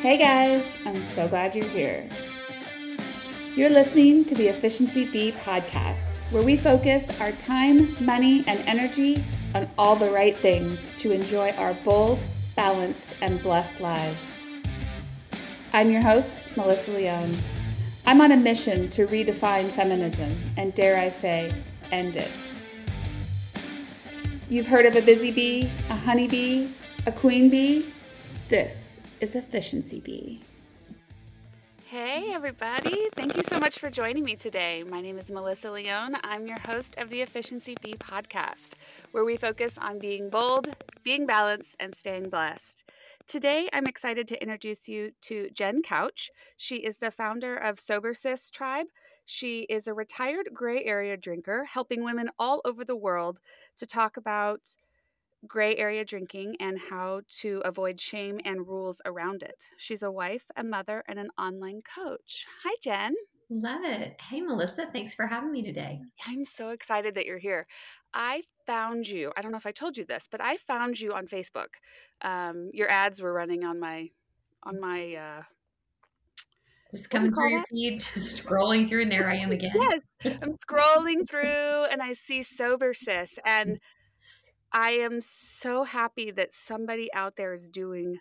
Hey guys, I'm so glad you're here. You're listening to the Efficiency Bee podcast, where we focus our time, money, and energy on all the right things to enjoy our bold, balanced, and blessed lives. I'm your host, Melissa Leone. I'm on a mission to redefine feminism and, dare I say, end it. You've heard of a busy bee, a honey bee, a queen bee? This is Efficiency Bee. Hey, everybody. Thank you so much for joining me today. My name is Melissa Leone. I'm your host of the Efficiency Bee podcast, where we focus on being bold, being balanced, and staying blessed. Today, I'm excited to introduce you to Jenn Kautsch. She is the founder of SoberSis Tribe. She is a retired gray area drinker, helping women all over the world to talk about gray area drinking and how to avoid shame and rules around it. She's a wife, a mother, and an online coach. Hi, Jenn. Love it. Hey, Melissa. Thanks for having me today. I'm so excited that you're here. I found you. I don't know if I told you this, but I found you on Facebook. Um, your ads were running on my on my uh, just coming through your feed, just scrolling through, and there I am again. yes, I'm scrolling through, and I see SoberSis, and I am so happy that somebody out there is doing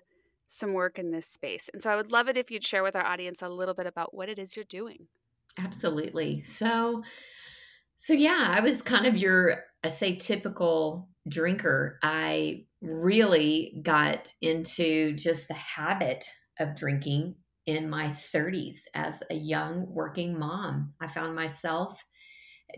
some work in this space. And so I would love it if you'd share with our audience a little bit about what it is you're doing. Absolutely. So so yeah, I was kind of your I say typical drinker. I really got into just the habit of drinking in my 30s as a young working mom. I found myself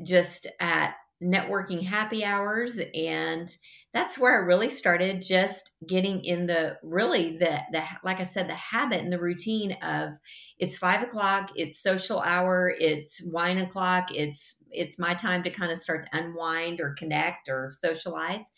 just at networking happy hours and that's where I really started just getting in the really the the like I said the habit and the routine of it's five o'clock it's social hour it's wine o'clock it's it's my time to kind of start to unwind or connect or socialize.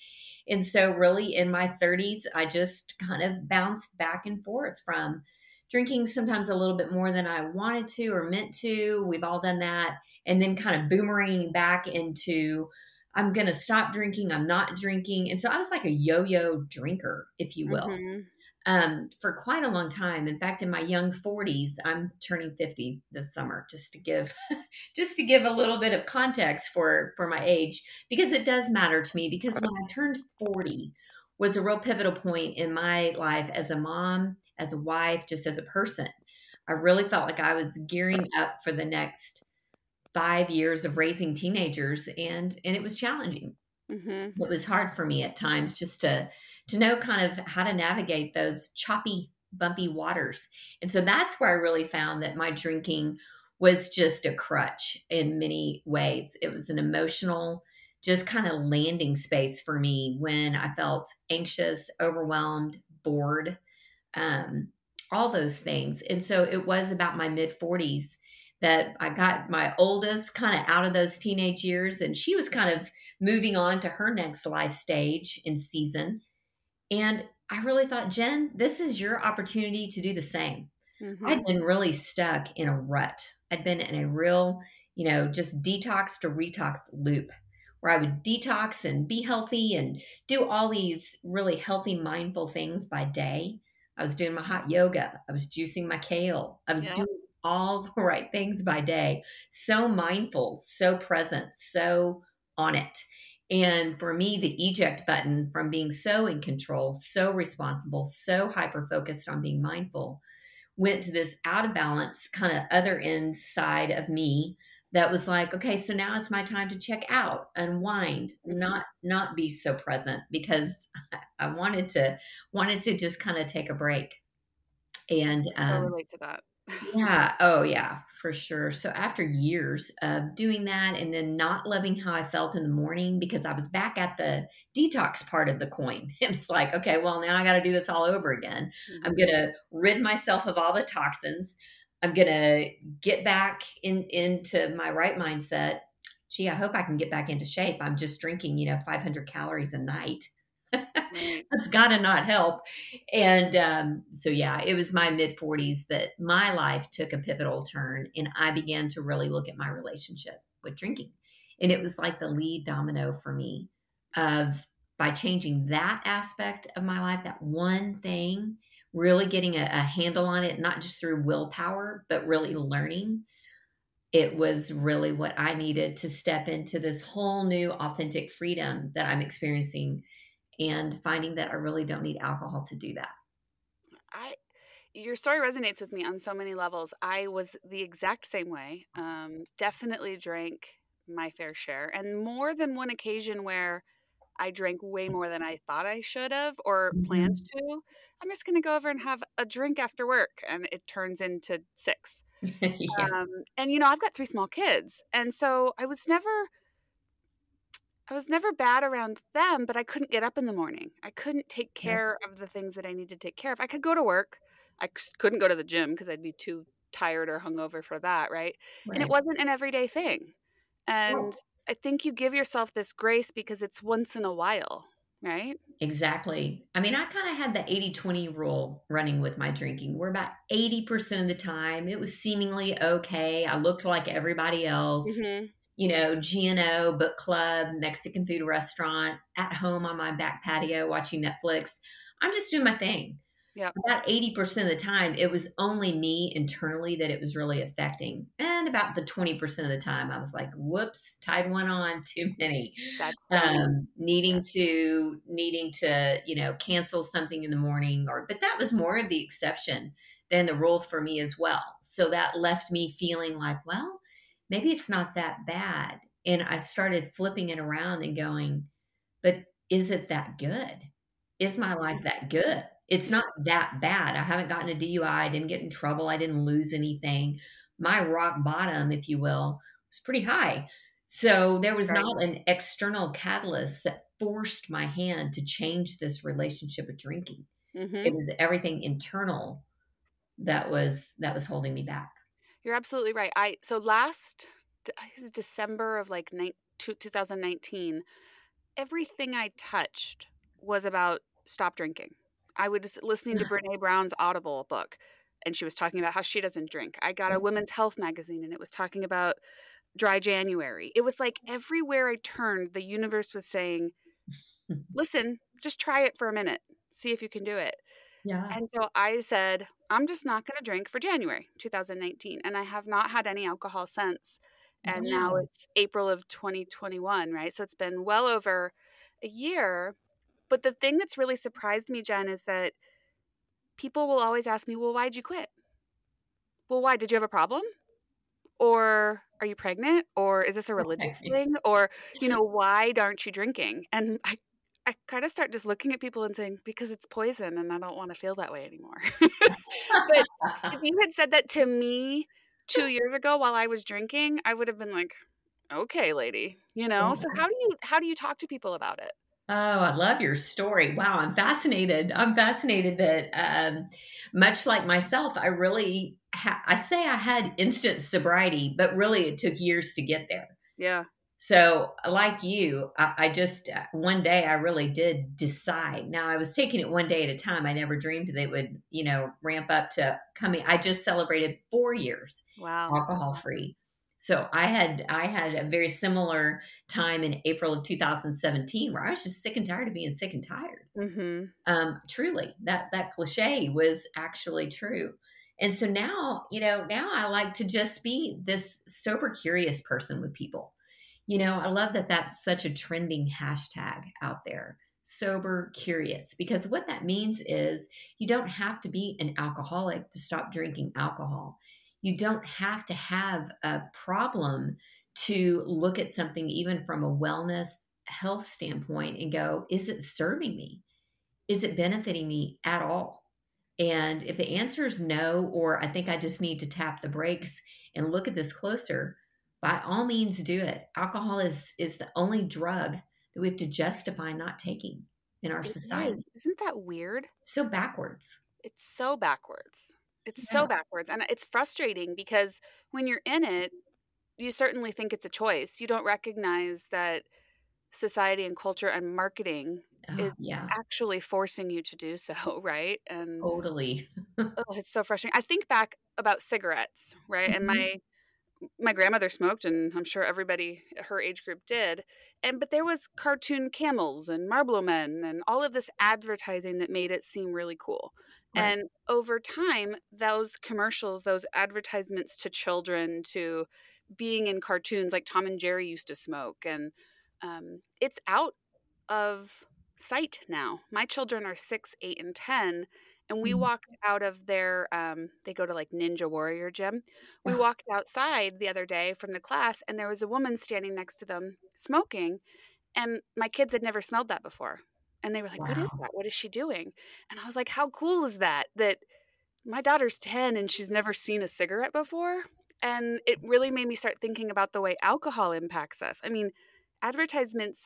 And so really in my 30s I just kind of bounced back and forth from drinking sometimes a little bit more than I wanted to or meant to. We've all done that and then kind of boomeranging back into I'm going to stop drinking, I'm not drinking. And so I was like a yo yo drinker, if you will. Mm-hmm. Um, for quite a long time. In fact, in my young 40s, I'm turning 50 this summer, just to give, just to give a little bit of context for for my age, because it does matter to me. Because when I turned 40, was a real pivotal point in my life as a mom, as a wife, just as a person. I really felt like I was gearing up for the next five years of raising teenagers and and it was challenging. Mm-hmm. it was hard for me at times just to to know kind of how to navigate those choppy bumpy waters. And so that's where i really found that my drinking was just a crutch in many ways. It was an emotional just kind of landing space for me when i felt anxious overwhelmed bored um, all those things. And so it was about my mid 40s that I got my oldest kind of out of those teenage years, and she was kind of moving on to her next life stage in season. And I really thought, Jenn, this is your opportunity to do the same. Mm-hmm. I'd been really stuck in a rut. I'd been in a real, you know, just detox to retox loop where I would detox and be healthy and do all these really healthy, mindful things by day. I was doing my hot yoga. I was juicing my kale. I was yeah. doing all the right things by day. So mindful, so present, so on it. And for me, the eject button from being so in control, so responsible, so hyper focused on being mindful went to this out of balance kind of other end side of me that was like okay so now it's my time to check out unwind mm-hmm. not not be so present because i wanted to wanted to just kind of take a break and um, I relate to that yeah. Oh, yeah, for sure. So after years of doing that and then not loving how I felt in the morning because I was back at the detox part of the coin, it's like, okay, well, now I got to do this all over again. Mm-hmm. I'm going to rid myself of all the toxins. I'm going to get back in into my right mindset. Gee, I hope I can get back into shape. I'm just drinking, you know, 500 calories a night. That's got to not help. And um, so, yeah, it was my mid 40s that my life took a pivotal turn and I began to really look at my relationship with drinking. And it was like the lead domino for me of by changing that aspect of my life, that one thing really getting a, a handle on it, not just through willpower, but really learning, it was really what I needed to step into this whole new authentic freedom that I'm experiencing and finding that I really don't need alcohol to do that. I your story resonates with me on so many levels. I was the exact same way. Um, definitely drank my fair share, and more than one occasion where I drank way more than I thought I should have or mm-hmm. planned to. I'm just going to go over and have a drink after work, and it turns into six. yeah. um, and you know, I've got three small kids, and so I was never. I was never bad around them, but I couldn't get up in the morning. I couldn't take care yeah. of the things that I need to take care of. I could go to work. I couldn't go to the gym because I'd be too tired or hungover for that, right? right. And it wasn't an everyday thing. And I think you give yourself this grace because it's once in a while, right? Exactly. I mean, I kind of had the 80 20 rule running with my drinking, where about 80% of the time it was seemingly okay. I looked like everybody else. Mm-hmm. You know, GNO, book club, Mexican food restaurant, at home on my back patio watching Netflix. I'm just doing my thing. Yeah. About 80% of the time, it was only me internally that it was really affecting. And about the 20% of the time, I was like, whoops, tied one on, too many. Um, needing to, needing to, you know, cancel something in the morning or, but that was more of the exception than the rule for me as well. So that left me feeling like, well, maybe it's not that bad. And I started flipping it around and going, but is it that good? Is my life that good? It's not that bad. I haven't gotten a DUI. I didn't get in trouble. I didn't lose anything. My rock bottom, if you will, was pretty high. So there was right. not an external catalyst that forced my hand to change this relationship with drinking. Mm-hmm. It was everything internal that was that was holding me back. You're absolutely right. I so last December of like 2019, everything I touched was about stop drinking. I was listening to Brene Brown's Audible book, and she was talking about how she doesn't drink. I got a mm. women's health magazine, and it was talking about dry January. It was like everywhere I turned, the universe was saying, listen, just try it for a minute, see if you can do it. Yeah. And so I said, I'm just not going to drink for January 2019. And I have not had any alcohol since. And yeah. now it's April of 2021, right? So it's been well over a year. But the thing that's really surprised me, Jenn, is that people will always ask me, well, why'd you quit? Well, why? Did you have a problem? Or are you pregnant? Or is this a religious thing? Or, you know, why aren't you drinking? And I, I kind of start just looking at people and saying, because it's poison and I don't want to feel that way anymore. but if you had said that to me two years ago while I was drinking, I would have been like, okay, lady, you know? So how do you, how do you talk to people about it? Oh, I love your story. Wow, I'm fascinated. I'm fascinated that, um, much like myself, I really, ha- I say I had instant sobriety, but really it took years to get there. Yeah. So, like you, I, I just uh, one day I really did decide. Now I was taking it one day at a time. I never dreamed they would, you know, ramp up to coming. I just celebrated four years, wow, alcohol free. So I had I had a very similar time in April of 2017 where I was just sick and tired of being sick and tired. Mm-hmm. Um, truly, that that cliche was actually true. And so now, you know, now I like to just be this sober curious person with people. You know, I love that that's such a trending hashtag out there sober curious because what that means is you don't have to be an alcoholic to stop drinking alcohol you don't have to have a problem to look at something even from a wellness health standpoint and go, is it serving me? Is it benefiting me at all? And if the answer is no, or I think I just need to tap the brakes and look at this closer, by all means do it. Alcohol is is the only drug that we have to justify not taking in our it society. Is. Isn't that weird? So backwards. It's so backwards. It's yeah. so backwards. And it's frustrating because when you're in it, you certainly think it's a choice. You don't recognize that society and culture and marketing oh, is yeah. actually forcing you to do so, right? And totally. oh, it's so frustrating. I think back about cigarettes, right? Mm-hmm. And my my grandmother smoked, and I'm sure everybody her age group did. And but there was cartoon camels and Marlboro men and all of this advertising that made it seem really cool. Right. And over time, those commercials, those advertisements to children, to being in cartoons like Tom and Jerry used to smoke, and um, it's out of sight now. My children are six, eight, and ten, and we mm-hmm. walked out of their um, they go to like ninja warrior gym. We walked outside the other day from the class and there was a woman standing next to them smoking and my kids had never smelled that before and they were like wow. what is that? What is she doing? And i was like how cool is that that my daughter's 10 and she's never seen a cigarette before? And it really made me start thinking about the way alcohol impacts us. I mean advertisements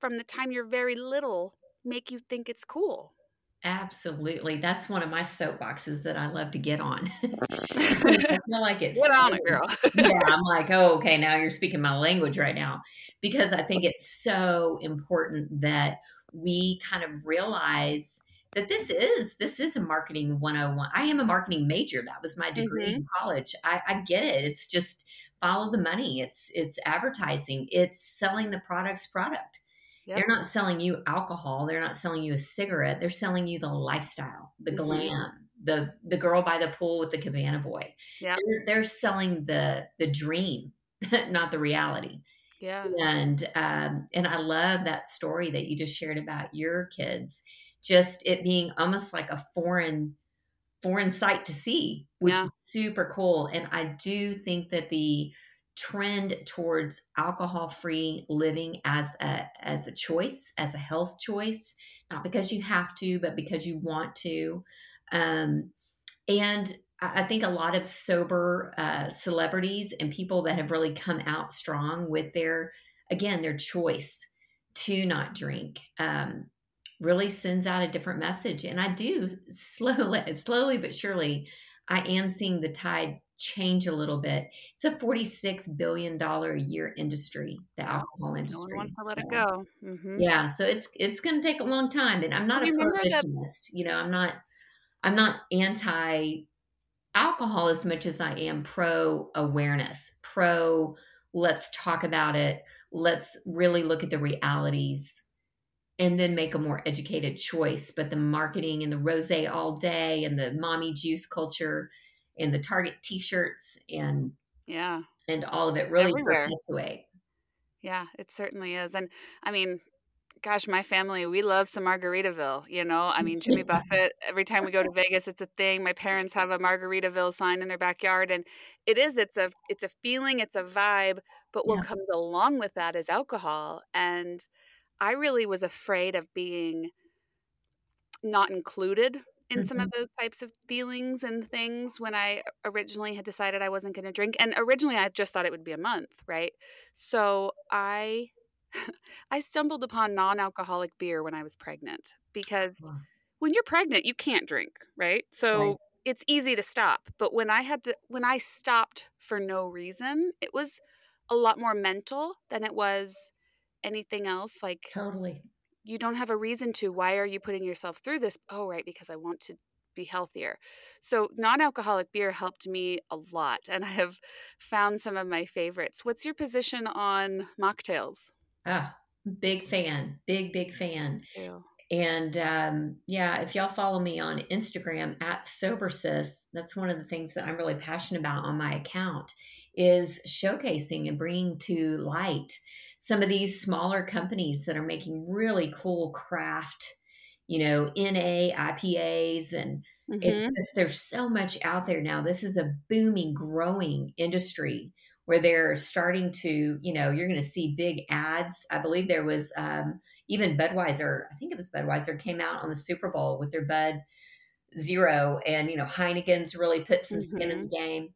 from the time you're very little make you think it's cool Absolutely. That's one of my soapboxes that I love to get on. I feel like it's Get on it, girl. yeah, I'm like, oh, okay, now you're speaking my language right now. Because I think it's so important that we kind of realize that this is this is a marketing 101 i am a marketing major that was my degree mm-hmm. in college I, I get it it's just follow the money it's it's advertising it's selling the product's product Yep. They're not selling you alcohol. They're not selling you a cigarette. They're selling you the lifestyle, the mm-hmm. glam, the the girl by the pool with the cabana boy. Yeah, they're, they're, selling the the dream, not the reality. Yeah, and um, and I love that story that you just shared about your kids. Just it being almost like a foreign foreign sight to see, which yeah. is super cool. And I do think that the trend towards alcohol free living as a as a choice as a health choice not because you have to but because you want to. Um, and I think a lot of sober uh, celebrities and people that have really come out strong with their again their choice to not drink um, really sends out a different message. And i do slowly slowly but surely i am seeing the tide change a little bit. It's a $46 billion a year industry, the alcohol industry. No one wants to let so, it go. Mm-hmm. Yeah. So it's, it's going to take a long time. And I'm not a prohibitionist, you know, I'm not, I'm not anti alcohol as much as I am pro awareness, pro let's talk about it. Let's really look at the realities and then make a more educated choice. But the marketing and the rose all day and the mommy juice culture, and the Target T-shirts and yeah, and all of it really perpetuate. Yeah, it certainly is, and I mean, gosh, my family, we love some Margaritaville. You know, I mean, Jimmy Buffett, every time we go to Vegas, it's a thing. My parents have a Margaritaville sign in their backyard. And it is, it's a, it's a feeling, it's a vibe. But what yeah. comes along with that is alcohol. And I really was afraid of being not included in mm-hmm. some of those types of feelings and things when I originally had decided I wasn't going to drink. And originally I just thought it would be a month, right? So I I stumbled upon non-alcoholic beer when I was pregnant because wow. when you're pregnant you can't drink, right? So right. it's easy to stop, but when I had to when I stopped for no reason, it was a lot more mental than it was anything else like Totally you don't have a reason to. Why are you putting yourself through this? Oh, right, because I want to be healthier. So, non alcoholic beer helped me a lot, and I have found some of my favorites. What's your position on mocktails? Ah, big fan, big, big fan. And um, yeah, if y'all follow me on Instagram at SoberSis, that's one of the things that I'm really passionate about on my account is showcasing and bringing to light some of these smaller companies that are making really cool craft, you know, NA IPAs and mm-hmm. there's so much out there now. This is a booming, growing industry where they're starting to, you know, you're going to see big ads. I believe there was um, even Budweiser, I think it was Budweiser, came out on the Super Bowl with their Bud Zero, and you know Heineken's really put some mm-hmm. skin in mm-hmm. the game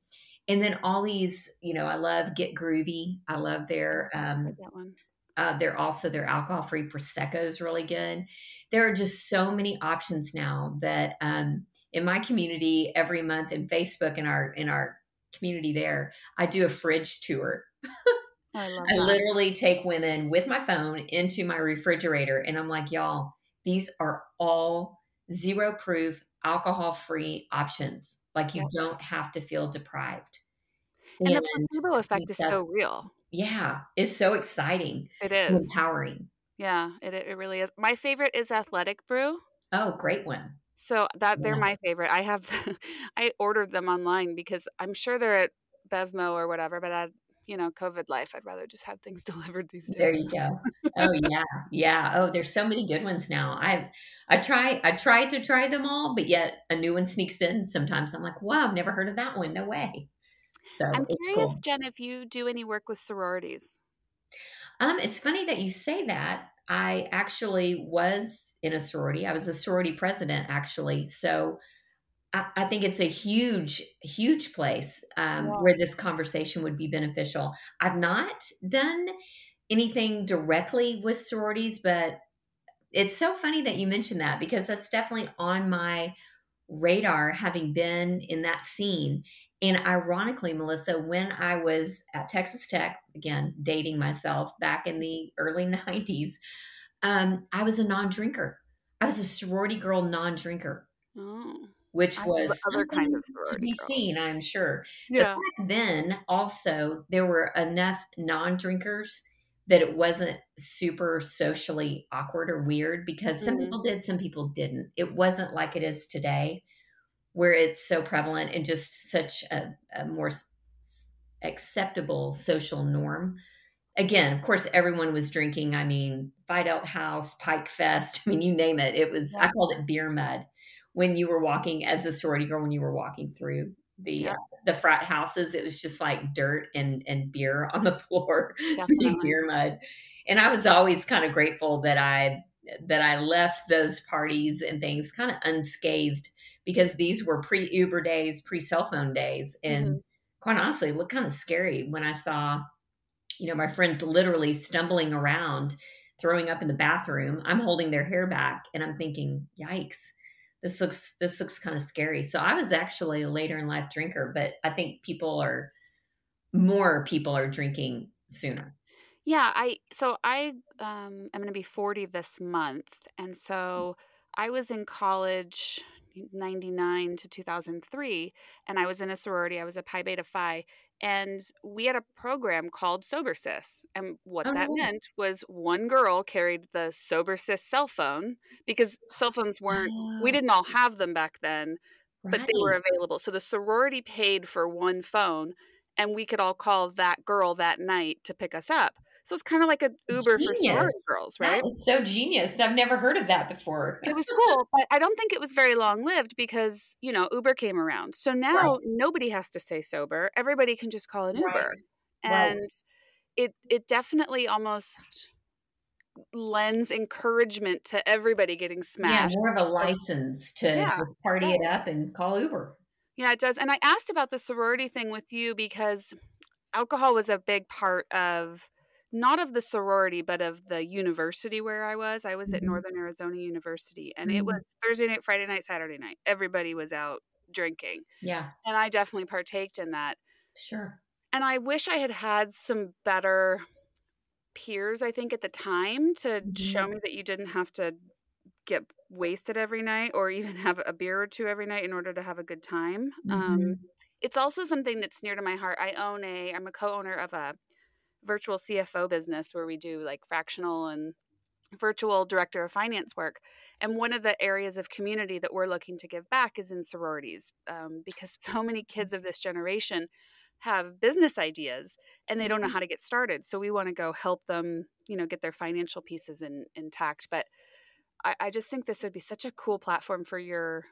and then all these you know i love get Gruvi. I love their um that one. uh, they're also their alcohol free prosecco is really good. There are just so many options now that um in my community every month in facebook in our in our community there i do a fridge tour. I, I literally take women with my phone into my refrigerator and i'm like y'all these are all zero proof alcohol free options like you don't have to feel deprived. And, and the placebo effect is so real. Yeah, it's so exciting. It is empowering. Yeah, it it really is. My favorite is Athletic Brew. Oh, great one. So that they're yeah. my favorite. I have I ordered them online because I'm sure they're at Bevmo or whatever, but I you know, COVID life, I'd rather just have things delivered these days. There you go. Oh yeah. Yeah. Oh, there's so many good ones now. I I try I try to try them all, but yet a new one sneaks in. Sometimes I'm like, wow, I've never heard of that one. No way. So I'm curious, cool. Jenn, if you do any work with sororities. Um, it's funny that you say that. I actually was in a sorority. I was a sorority president, actually. So I, I think it's a huge, huge place um, yeah. where this conversation would be beneficial. I've not done anything directly with sororities, but it's so funny that you mentioned that because that's definitely on my radar, having been in that scene. And ironically, Melissa, when I was at Texas Tech, again, dating myself back in the early 90s, um, I was a non drinker. I was a sorority girl non drinker. Oh. Which was other kind of to be girl. seen, I'm sure. Yeah. But back then, also, there were enough non drinkers that it wasn't super socially awkward or weird because some mm-hmm. people did, some people didn't. It wasn't like it is today where it's so prevalent and just such a, a more acceptable social norm. Again, of course, everyone was drinking. I mean, Fight Out House, Pike Fest. I mean, you name it. It was. Yeah. I called it beer mud when you were walking as a sorority girl when you were walking through the yeah. uh, the frat houses. It was just like dirt and and beer on the floor, beer mud. And I was always kind of grateful that I that I left those parties and things kind of unscathed because these were pre Uber days, pre cell phone days. And mm-hmm. quite honestly, it looked kind of scary when I saw, you know, my friends literally stumbling around, throwing up in the bathroom. I'm holding their hair back and I'm thinking, yikes. This looks this looks kind of scary. So I was actually a later in life drinker, but I think people are more people are drinking sooner. Yeah, I so I um am going to be 40 this month and so I was in college 99 to 2003 and i was in a sorority i was a pi beta phi and we had a program called sober sis and what oh, that meant was one girl carried the sober sis cell phone because cell phones weren't oh. we ah. didn't all have them back then right. but they were available so the sorority paid for one phone and we could all call that girl that night to pick us up so it's kind of like an Uber genius. for sorority girls, right? So genius. I've never heard of that before. it was cool, but I don't think it was very long lived because, you know, Uber came around. So now right. nobody has to stay sober. Everybody can just call an Uber. Right. And right. it it definitely almost lends encouragement to everybody getting smashed. Yeah, more of a license to yeah. just party it up and call Uber. Yeah, it does. And I asked about the sorority thing with you because alcohol was a big part of not of the sorority, but of the university where I was. I was mm-hmm. at Northern Arizona University, and mm-hmm. it was Thursday night, Friday night, Saturday night. Everybody was out drinking. Yeah. And I definitely partaked in that. Sure. And I wish I had had some better peers, I think, at the time to mm-hmm. show me that you didn't have to get wasted every night or even have a beer or two every night in order to have a good time. Um, mm-hmm. it's also something that's near to my heart. I own a, I'm a co owner of a virtual CFO business where we do like fractional and virtual director of finance work. And one of the areas of community that we're looking to give back is in sororities um, because so many kids of this generation have business ideas and they don't know mm-hmm. how to get started. So we want to go help them, you know, get their financial pieces in, intact. But I, I just think this would be such a cool platform for your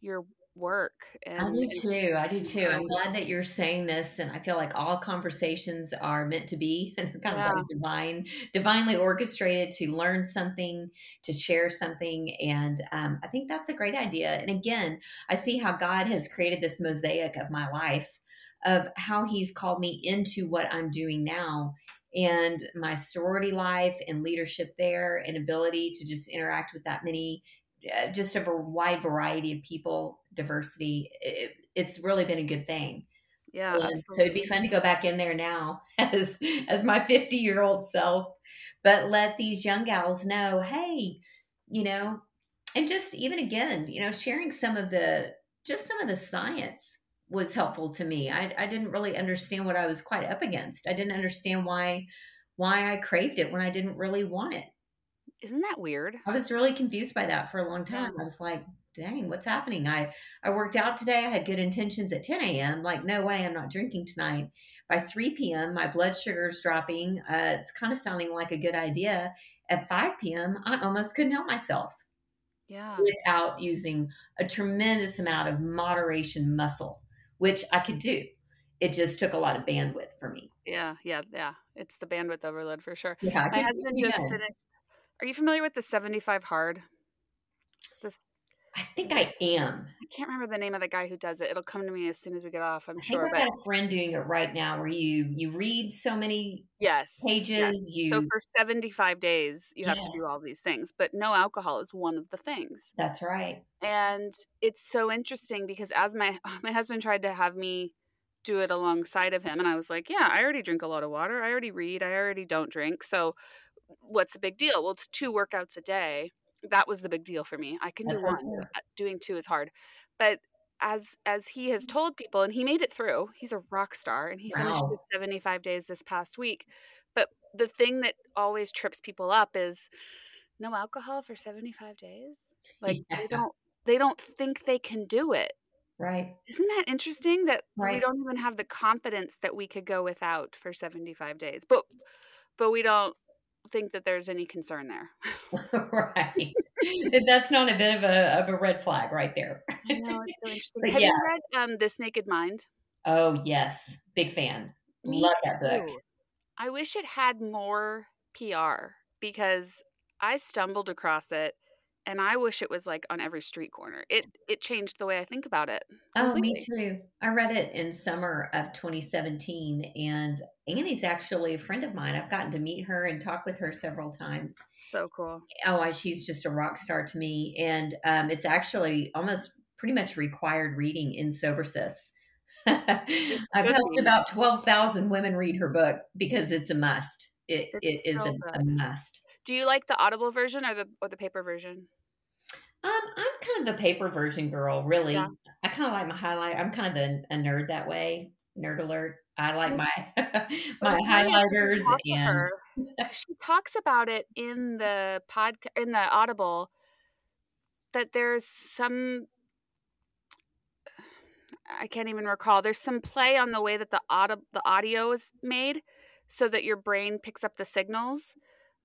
your work. And, I do too. I do too. I'm glad that you're saying this, and I feel like all conversations are meant to be, and they're kind yeah. of like divine, divinely orchestrated to learn something, to share something, and um, I think that's a great idea. And again, I see how God has created this mosaic of my life, of how He's called me into what I'm doing now. And my sorority life and leadership there, and ability to just interact with that many Uh, just of a wide variety of people, diversity, it, it's really been a good thing. Yeah, so it'd be fun to go back in there now as as my 50 year old self, but let these young gals know, hey, you know, and just even again, you know, sharing some of the just some of the science was helpful to me. I, I didn't really understand what I was quite up against. I didn't understand why why I craved it when I didn't really want it. Isn't that weird? I was really confused by that for a long time. I was like, dang, what's happening? I, I worked out today. I had good intentions at 10 a.m. Like, no way, I'm not drinking tonight. By 3 p.m., my blood sugar is dropping. Uh, it's kind of sounding like a good idea. At 5 p.m., I almost couldn't help myself. Yeah. Without using a tremendous amount of moderation muscle, which I could do. It just took a lot of bandwidth for me. Yeah, yeah, yeah. It's the bandwidth overload for sure. Yeah, my husband just finished. Are you familiar with the 75 hard? This I think I am. I can't remember the name of the guy who does it. It'll come to me as soon as we get off. I'm I sure. I've got a friend doing it right now, where you you read so many yes pages. Yes. You so for 75 days you have yes. to do all these things, but no alcohol is one of the things. That's right. And it's so interesting because as my my husband tried to have me do it alongside of him, and I was like, yeah, I already drink a lot of water. I already read. I already don't drink. So what's the big deal? Well, it's two workouts a day that was the big deal for me. I can That's do one. Uh, doing two is hard. But as as he has told people and he made it through, he's a rock star and he wow. finished his 75 days this past week. But the thing that always trips people up is no alcohol for 75 days. Like yeah. they don't they don't think they can do it. Right. Isn't that interesting that right. we don't even have the confidence that we could go without for 75 days. But but we don't think that there's any concern there. right. That's not a bit of a of a red flag right there. Know, it's so interesting. Have yeah. you read um, This Naked Mind? Oh yes. Big fan. Me Love too. that book. I wish it had more PR because I stumbled across it and I wish it was like on every street corner. It it changed the way I think about it. Completely. Oh, me too. I read it in summer of 2017, and Annie's actually a friend of mine. I've gotten to meet her and talk with her several times. So cool. Oh, she's just a rock star to me, and um, it's actually almost pretty much required reading in SoberSis. I've helped about 12,000 women read her book because it's a must. It, it is so a, a must. Do you like the Audible version or the or the paper version? Um, I'm kind of the paper version girl, really. Yeah. I kind of like my highlight. I'm kind of a, a, nerd that way. Nerd alert. I like my my highlighters and she talks about it in the podcast in the Audible that there's some I can't even recall. There's some play on the way that the audio the audio is made so that your brain picks up the signals.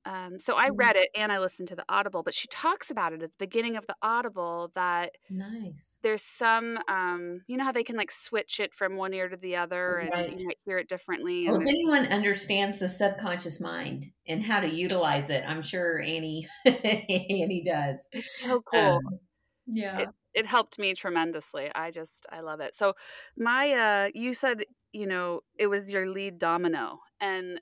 Um, so I mm. read it and I listened to the Audible, but she talks about it at the beginning of the Audible that nice. There's some, um, you know how they can like switch it from one ear to the other, and right. you might hear it differently. Well, if anyone understands the subconscious mind and how to utilize it, I'm sure Annie Annie does. It's so cool. Um, yeah. It, it helped me tremendously. I just I love it. So my uh you said, you know, it was your lead domino and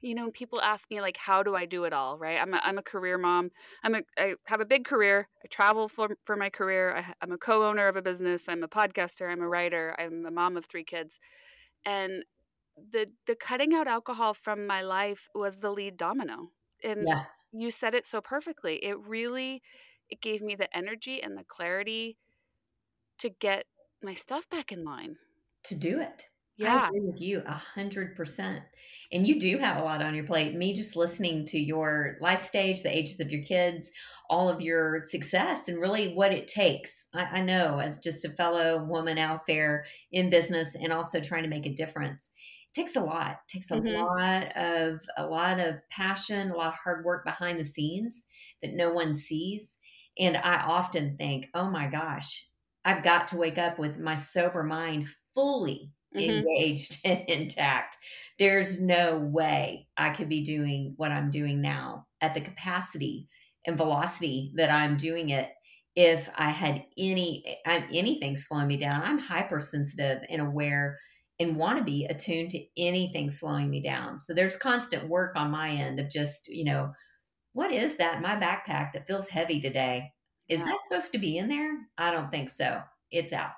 you know, people ask me like, how do I do it all? Right? I'm a, I'm a career mom. I'm a I have a big career. I travel for for my career. I, I'm a co-owner of a business. I'm a podcaster. I'm a writer. I'm a mom of three kids, and the the cutting out alcohol from my life was the lead domino. And yeah. you said it so perfectly. It really it gave me the energy and the clarity to get my stuff back in line. To do it. Yeah. I agree with you a hundred percent. And you do have a lot on your plate. Me just listening to your life stage, the ages of your kids, all of your success, and really what it takes. I, I know as just a fellow woman out there in business and also trying to make a difference. It takes a lot. It takes a mm-hmm. lot of a lot of passion, a lot of hard work behind the scenes that no one sees. And I often think, oh my gosh, I've got to wake up with my sober mind fully mm-hmm. engaged and intact. There's no way I could be doing what I'm doing now at the capacity and velocity that I'm doing it if I had any anything slowing me down. I'm hypersensitive and aware and want to be attuned to anything slowing me down. So there's constant work on my end of just, you know, what is that in my backpack that feels heavy today? Is yeah. that supposed to be in there? I don't think so. It's out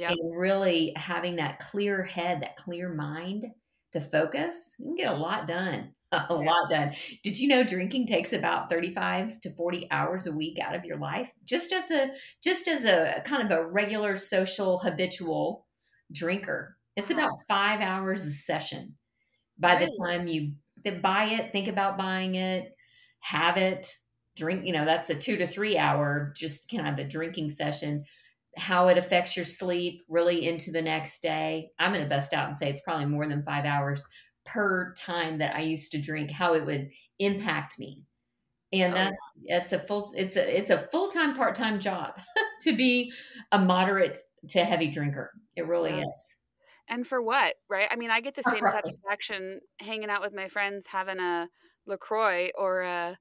yeah. and really having that clear head, that clear mind to focus, you can get a lot done. a yeah. lot done. Did you know drinking takes about 35 to 40 hours a week out of your life? Just as a just as a kind of a regular social habitual drinker. It's uh-huh. about 5 hours a session by the time you buy it, think about buying it, have it, drink, you know, that's a 2 to 3 hour just kind of a drinking session how it affects your sleep really into the next day. I'm going to bust out and say it's probably more than five hours per time that I used to drink, how it would impact me. And oh, that's yeah. it's a full it's a it's a full time part time job to be a moderate to heavy drinker. It really yeah. is. And for what, right? I mean, I get the same right. satisfaction hanging out with my friends having a LaCroix or a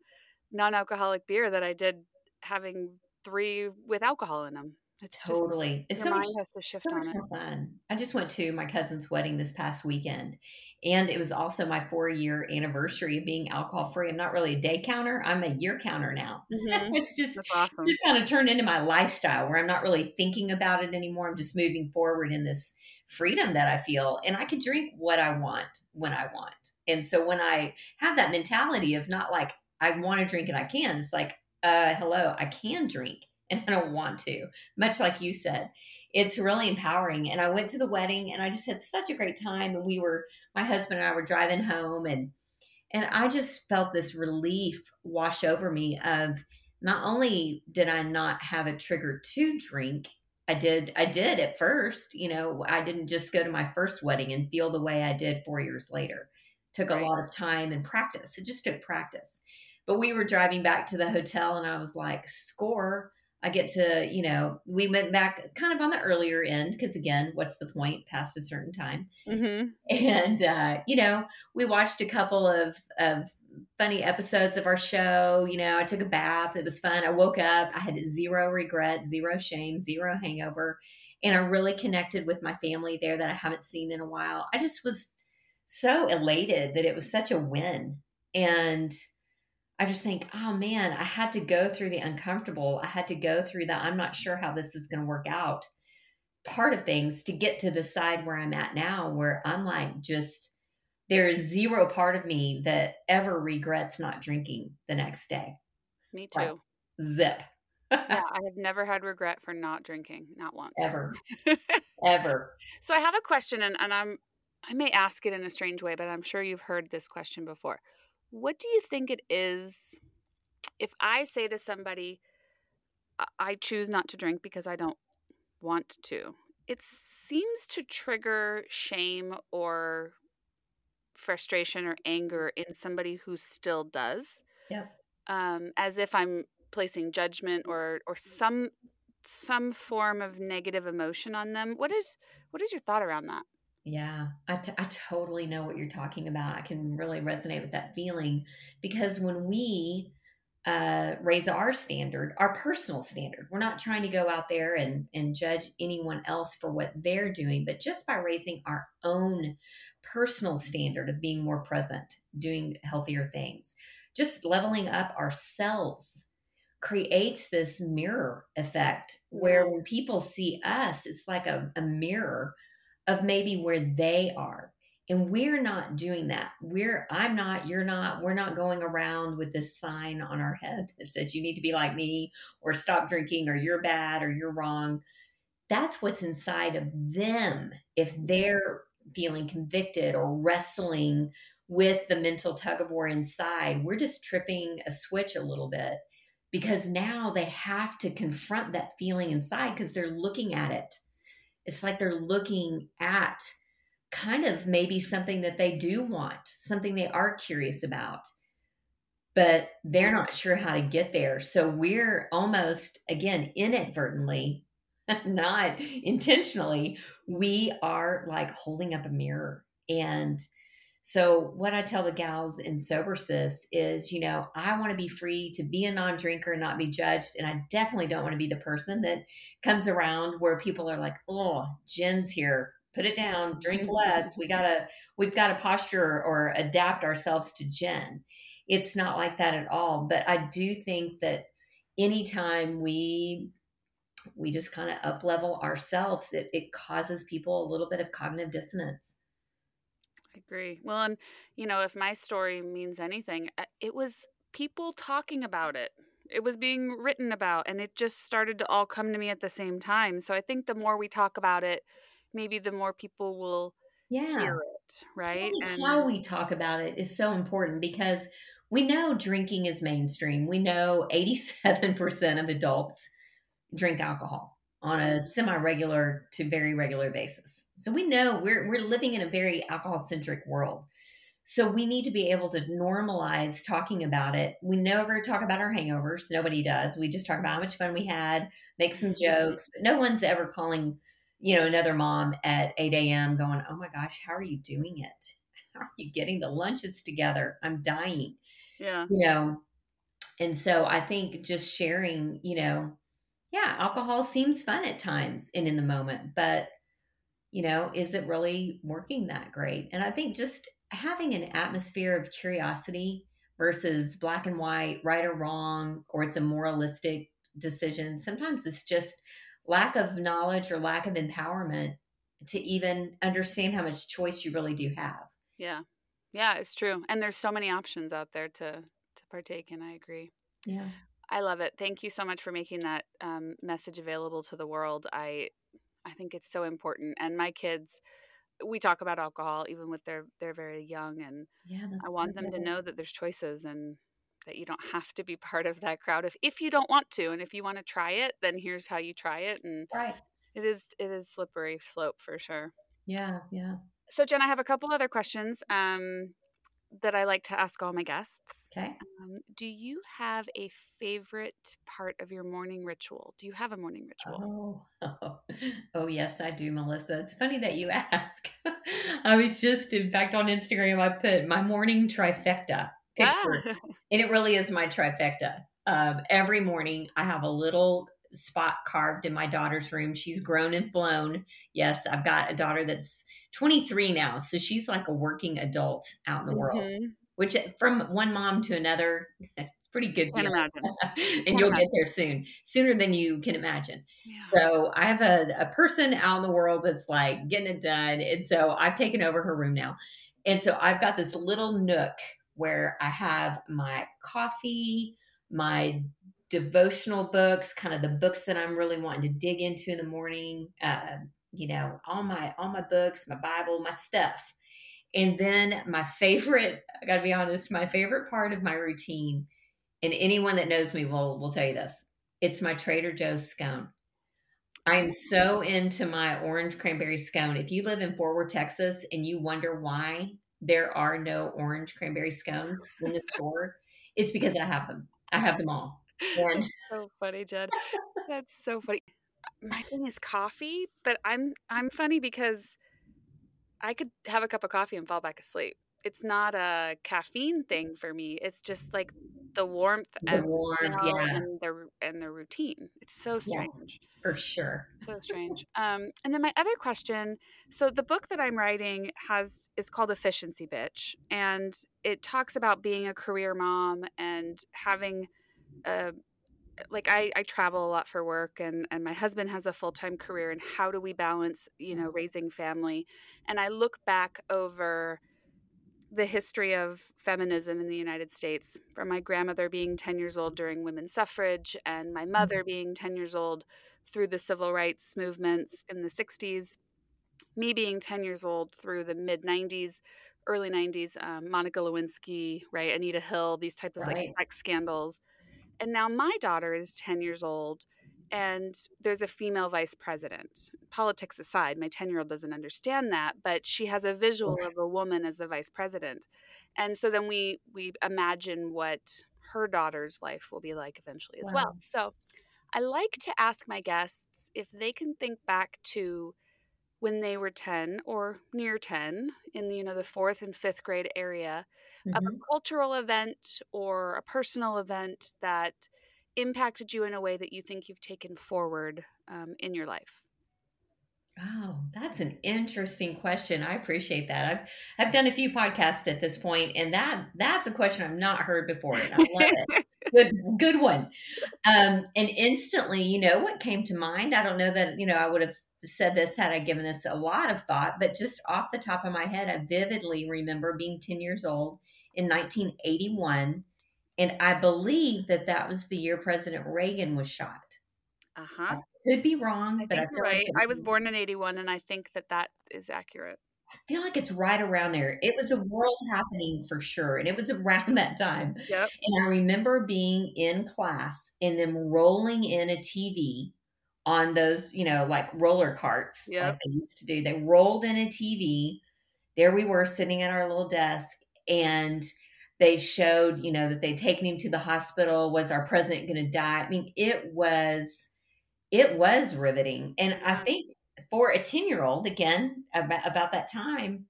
non alcoholic beer that I did having three with alcohol in them. It's totally. Just, it's so much, so much more fun. I just went to my cousin's wedding this past weekend, and it was also my four year anniversary of being alcohol free. I'm not really a day counter; I'm a year counter now. Mm-hmm. it's just awesome. just kind of turned into my lifestyle where I'm not really thinking about it anymore. I'm just moving forward in this freedom that I feel, and I can drink what I want when I want. And so when I have that mentality of not like I want to drink and I can, it's like, uh, hello, I can drink and I don't want to, much like you said. It's really empowering. And I went to the wedding and I just had such a great time. And we were, my husband and I were driving home and and I just felt this relief wash over me of not only did I not have a trigger to drink, I did I did at first, you know, I didn't just go to my first wedding and feel the way I did 4 years later. It took right. a lot of time and practice. It just took practice. But we were driving back to the hotel and I was like, "Score, I get to, you know, we went back kind of on the earlier end because, again, what's the point past a certain time? Mm-hmm. And, uh, you know, we watched a couple of, of funny episodes of our show. You know, I took a bath. It was fun. I woke up. I had zero regret, zero shame, zero hangover. And I really connected with my family there that I haven't seen in a while. I just was so elated that it was such a win. And, I just think, oh man, I had to go through the uncomfortable. I had to go through that. I'm not sure how this is going to work out part of things to get to the side where I'm at now, where I'm like, just there is zero part of me that ever regrets not drinking the next day. Me too. Like, zip. yeah, I have never had regret for not drinking, not once. Ever. Ever. So I have a question and, and I'm I may ask it in a strange way, but I'm sure you've heard this question before. What do you think it is if I say to somebody, I choose not to drink because I don't want to? It seems to trigger shame or frustration or anger in somebody who still does. Yeah. Um, as if I'm placing judgment or or some some form of negative emotion on them. What is what is your thought around that? Yeah, I, t- I totally know what you're talking about. I can really resonate with that feeling because when we uh, raise our standard, our personal standard, we're not trying to go out there and, and judge anyone else for what they're doing, but just by raising our own personal standard of being more present, doing healthier things, just leveling up ourselves creates this mirror effect where when people see us, it's like a, a mirror of maybe where they are. And we're not doing that. We're, I'm not, you're not, we're not going around with this sign on our head that says you need to be like me or stop drinking or you're bad or you're wrong. That's what's inside of them. If they're feeling convicted or wrestling with the mental tug of war inside, we're just tripping a switch a little bit because now they have to confront that feeling inside because they're looking at it it's like they're looking at kind of maybe something that they do want, something they are curious about, but they're not sure how to get there. So we're almost, again, inadvertently, not intentionally, we are like holding up a mirror and so, what I tell the gals in SoberSis is, you know, I want to be free to be a non drinker and not be judged. And I definitely don't want to be the person that comes around where people are like, oh, Jenn's here. Put it down, drink less. We gotta, we've got to posture or adapt ourselves to Jenn. It's not like that at all. But I do think that anytime we we just kind of up level ourselves, it, it causes people a little bit of cognitive dissonance I agree. Well, and you know, if my story means anything, uh, it was people talking about it. It was being written about, and it just started to all come to me at the same time. So I think the more we talk about it, maybe the more people will yeah. hear it, right? And how we talk about it is so important because we know drinking is mainstream. We know 87% of adults drink alcohol on a semi-regular to very regular basis. So we know we're we're living in a very alcohol-centric world. So we need to be able to normalize talking about it. We never talk about our hangovers. Nobody does. We just talk about how much fun we had, make some mm-hmm. jokes, but no one's ever calling, you know, another mom at 8 a.m. going, Oh my gosh, how are you doing it? How are you getting the lunches together? I'm dying. Yeah. You know, and so I think just sharing, you know, yeah, alcohol seems fun at times and in the moment, but you know, is it really working that great? And I think just having an atmosphere of curiosity versus black and white, right or wrong, or it's a moralistic decision. Sometimes it's just lack of knowledge or lack of empowerment to even understand how much choice you really do have. Yeah. Yeah, it's true. And there's so many options out there to to partake in. I agree. Yeah. I love it. Thank you so much for making that um, message available to the world. I I think it's so important. And my kids, we talk about alcohol even with their they're very young, and yeah, I want so them to know that there's choices and that you don't have to be part of that crowd if if you don't want to, and if you want to try it, then here's how you try it. And right, it is it is slippery slope for sure. Yeah, yeah. So Jenn, I have a couple other questions. Um, that I like to ask all my guests. Okay. Um, do you have a favorite part of your morning ritual? Do you have a morning ritual? Oh, oh, oh yes, I do, Melissa. It's funny that you ask. I was just, in fact, on Instagram, I put my morning trifecta picture, ah. and it really is my trifecta. Um, every morning, I have a little spot carved in my daughter's room. She's grown and flown. Yes, I've got a daughter that's 23 now. So she's like a working adult out in the mm-hmm. world, which from one mom to another, it's pretty good. And can you'll imagine. get there soon, sooner than you can imagine. Yeah. So I have a, a person out in the world that's like getting it done. And so I've taken over her room now. And so I've got this little nook where I have my coffee, my devotional books, kind of the books that I'm really wanting to dig into in the morning. Uh, you know, all my all my books, my Bible, my stuff. And then my favorite, I got to be honest, my favorite part of my routine, and anyone that knows me will will tell you this. It's my Trader Joe's scone. I'm so into my orange cranberry scone. If you live in Fort Worth, Texas, and you wonder why there are no orange cranberry scones in the store, it's because I have them. I have them all. And so funny, Jenn. That's so funny my thing is coffee, but I'm I'm funny because I could have a cup of coffee and fall back asleep. It's not a caffeine thing for me. It's just like the warmth the and warmth, yeah. and the and the routine. It's so strange. Yeah, for sure. So strange. Um, and then my other question. So the book that I'm writing has is called Efficiency Bitch, and it talks about being a career mom and having a like I, I travel a lot for work and, and my husband has a full-time career and how do we balance you know raising family and i look back over the history of feminism in the united states from my grandmother being 10 years old during women's suffrage and my mother mm-hmm. being 10 years old through the civil rights movements in the 60s me being 10 years old through the mid 90s early 90s um, monica lewinsky right anita hill these type of right. like sex scandals and now my daughter is 10 years old and there's a female vice president. Politics aside, my 10 year old doesn't understand that, but she has a visual of a woman as the vice president. And so then we we imagine what her daughter's life will be like eventually as wow. well. So I like to ask my guests if they can think back to when they were 10 or near 10 in the, you know the fourth and fifth grade area mm-hmm. of a cultural event or a personal event that impacted you in a way that you think you've taken forward um, in your life Oh, that's an interesting question. I appreciate that. I've I've done a few podcasts at this point, and that that's a question I've not heard before. And I love it. good good one. Um, and instantly, you know, what came to mind. I don't know that you know I would have said this had I given this a lot of thought, but just off the top of my head, I vividly remember being 10 years old in 1981. And I believe that that was the year President Reagan was shot. Uh huh. Could be wrong, I but I think feel right. like I was born in 81, and I think that that is accurate. I feel like it's right around there. It was a world happening for sure, and it was around that time. Yep. And I remember being in class and them rolling in a TV on those, you know, like roller carts, Yep. like they used to do. They rolled in a TV. There we were sitting at our little desk, and they showed, you know, that they'd taken him to the hospital. Was our president going to die? I mean, it was, it was riveting. And I think for a 10 year old, again, about, about that time,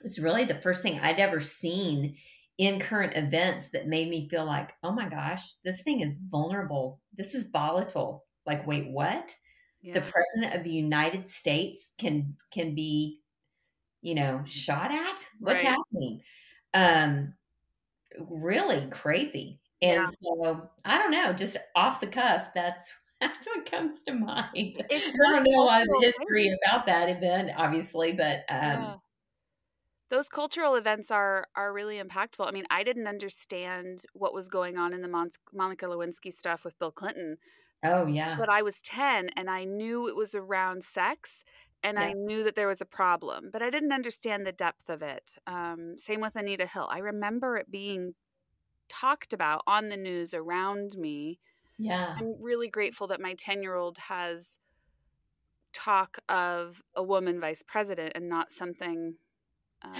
it was really the first thing I'd ever seen in current events that made me feel like, oh my gosh, this thing is vulnerable. This is volatile. Like, wait, what? Yeah. The president of the United States can can be, you know, shot at? What's Right. happening? Um, really crazy. And Yeah. so I don't know, just off the cuff, that's that's what comes to mind. I don't know a lot of cultural the history about that event, obviously, but um, Yeah. Those cultural events are are really impactful. I mean, I didn't understand what was going on in the Mon- Monica Lewinsky stuff with Bill Clinton, oh yeah, but I was 10 and I knew it was around sex and I knew that there was a problem, but I didn't understand the depth of it. Um, same with Anita Hill. I remember it being talked about on the news around me. yeah, I'm really grateful that my 10 year old has talk of a woman vice president and not something. Um,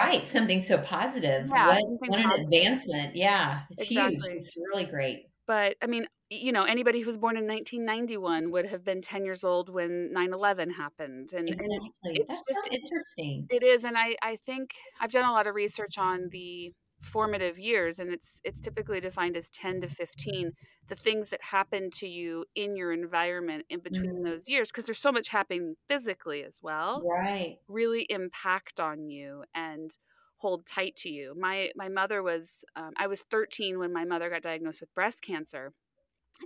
right. Something so positive. Yeah, what, what an advancement. Yeah, it's huge. It's really great. but I mean, you know, anybody who was born in 1991 would have been 10 years old when 9 11 happened. And, and Exactly. it's That's just- so it- interesting. it is. And I, I think I've done a lot of research on the formative years, and it's it's typically defined as 10 to 15, the things that happen to you in your environment in between Mhm. those years, because there's so much happening physically as well. Right. really impact on you and hold tight to you. My my mother was um, I was 13 when my mother got diagnosed with breast cancer.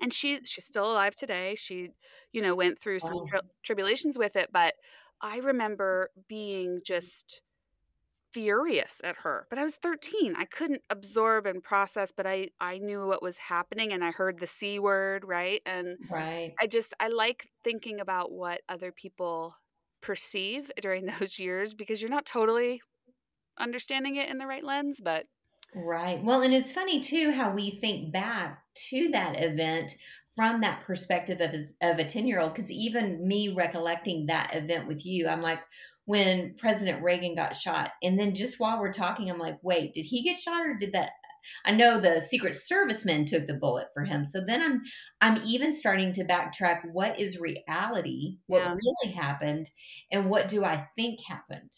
And she she's still alive today. She, you know, went through some tri- tribulations with it, but I mm. remember being just furious at her. But I was 13. I couldn't absorb and process, but I I knew what was happening and I heard the C word, right? And Right. I just I like thinking about what other people perceive during those years because you're not totally understanding it in the right lens, but Right. Well, and it's funny too how we think back to that event from that perspective of his, of a 10-year-old cuz even me recollecting that event with you, I'm like when President Reagan got shot and then just while we're talking I'm like, "Wait, did he get shot or did that I know the Secret Service men took the bullet for him. So then I'm I'm even starting to backtrack what is reality, what Yeah. really happened, and what do I think happened?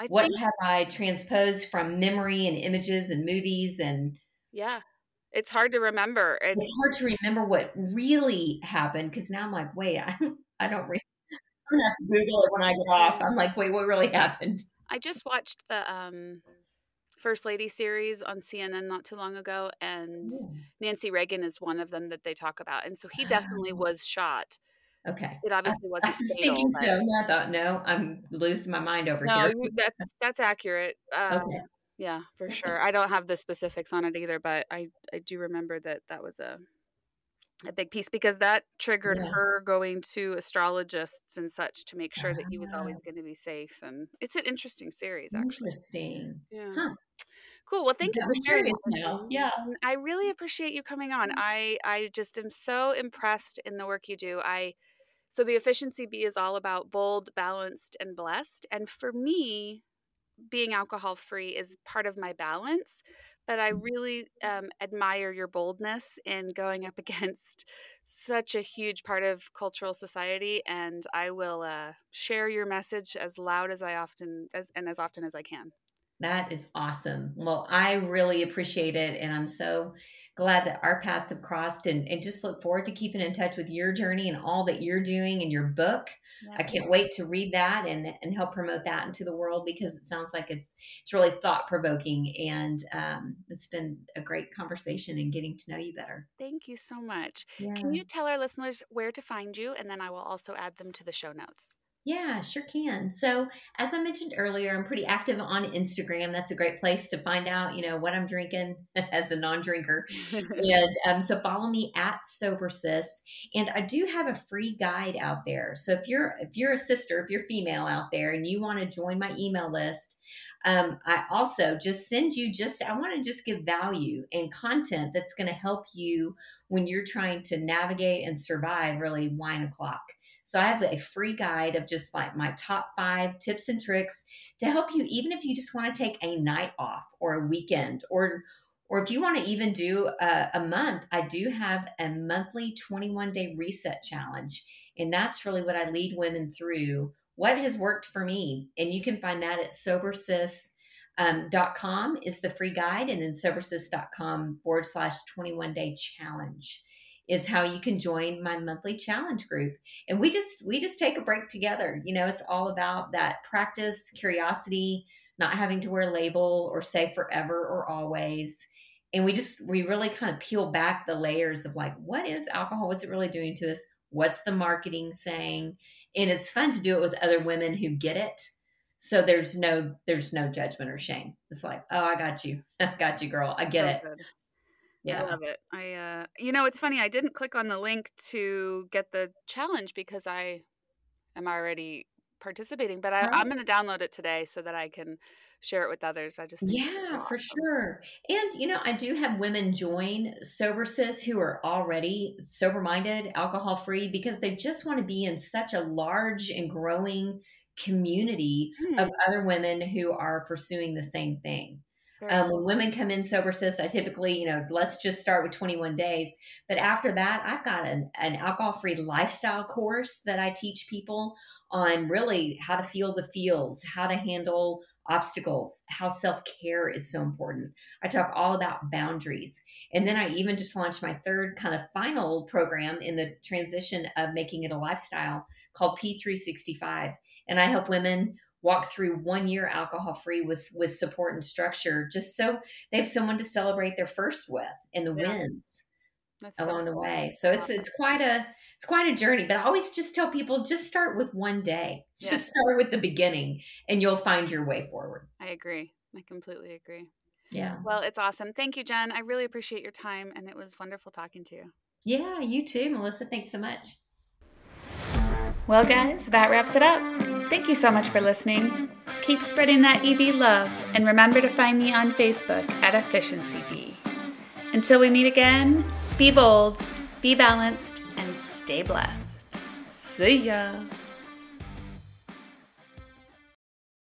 I what think have I transposed from memory and images and movies and yeah, it's hard to remember. And it's hard to remember what really happened because now I'm like, wait, I don't, I don't. Re- I'm gonna have to Google it when I get off. I'm like, wait, what really happened? I just watched the um First Lady series on CNN not too long ago and Nancy Reagan is one of them that they talk about. And so he definitely was shot. Okay, It obviously I wasn't was fatal, thinking but so. I thought, no, I'm losing my mind over no, here. you, that's that's accurate. Uh, Okay, Yeah, for sure. I don't have the specifics on it either, but I I do remember that that was a a big piece because that triggered Yeah. her going to astrologists and such to make sure that he was always Ah. going to be safe. And it's an interesting series, actually. interesting. Yeah. Huh. Cool. Well, thank you for sharing now. Yeah. I really appreciate you coming on. I I just am so impressed in the work you do. I so the efficiency B is all about bold, balanced, and blessed. And for me, being alcohol free is part of my balance. But I really um, admire your boldness in going up against such a huge part of cultural society. And I will uh, share your message as loud as I often as, and as often as I can. That is awesome. Well, I really appreciate it. And I'm so glad that our paths have crossed and, and just look forward to keeping in touch with your journey and all that you're doing and your book. I can't wait to read that and, and help promote that into the world because it sounds like it's it's really thought provoking and um, it's been a great conversation and getting to know you better. Thank you so much. Yeah. Can you tell our listeners where to find you? And then I will also add them to the show notes. Yeah, sure can. So, as I mentioned earlier, I'm pretty active on Instagram. That's a great place to find out, you know, what I'm drinking as a non-drinker. and um, so, follow me at SoberSis, and I do have a free guide out there. So, if you're if you're a sister, if you're female out there, and you want to join my email list, um, I also just send you just I want to just give value and content that's going to help you when you're trying to navigate and survive really wine o'clock. So I have a free guide of just like my top five tips and tricks to help you, even if you just want to take a night off or a weekend or or if you want to even do a, a, month, I do have a monthly 21 day reset challenge. And that's really what I lead women through. What has worked for me? And you can find that at sobersis.com um, is the free guide. And then sobersis.com forward slash 21 day challenge is how you can join my monthly challenge group. And we just we just take a break together. You know it's all about that practice curiosity not having to wear a label or say forever or always. And we just we really kind of peel back the layers of like what is alcohol? What's it really doing to us? What's the marketing saying? And it's fun to do it with other women who get it. So there's no there's no judgment or shame. It's like oh i got you. I got you girl. I get so it. good. Yeah. I love it. I uh you know, it's funny, I didn't click on the link to get the challenge because I am already participating, but I, I'm gonna download it today so that I can share it with others. I just yeah, for sure. And you know, I do have women join SoberSis who are already sober minded, alcohol free, because they just want to be in such a large and growing community hmm. of other women who are pursuing the same thing. Um, when women come in SoberSis, I typically, you know, let's just start with 21 days. But after that, I've got an, an alcohol free lifestyle course that I teach people on really how to feel the feels, how to handle obstacles, how self care is so important. I talk all about boundaries. And then I even just launched my third kind of final program in the transition of making it a lifestyle called P365. And I help women walk through one year alcohol free with with support and structure just so they have someone to celebrate their first with and the yeah. wins That's along so the way. So it's it's quite a it's quite a journey but i always just tell people just start with one day. Yes. just start with the beginning and you'll find your way forward. I agree. I completely agree. Yeah. Well it's awesome. Thank you Jenn. I really appreciate your time and it was wonderful talking to you. Yeah you too melissa. Thanks so much well, guys, that wraps it up. Thank you so much for listening. Keep spreading that EB love, and remember to find me on Facebook at Efficiency. Until we meet again, be bold, be balanced, and stay blessed. See ya.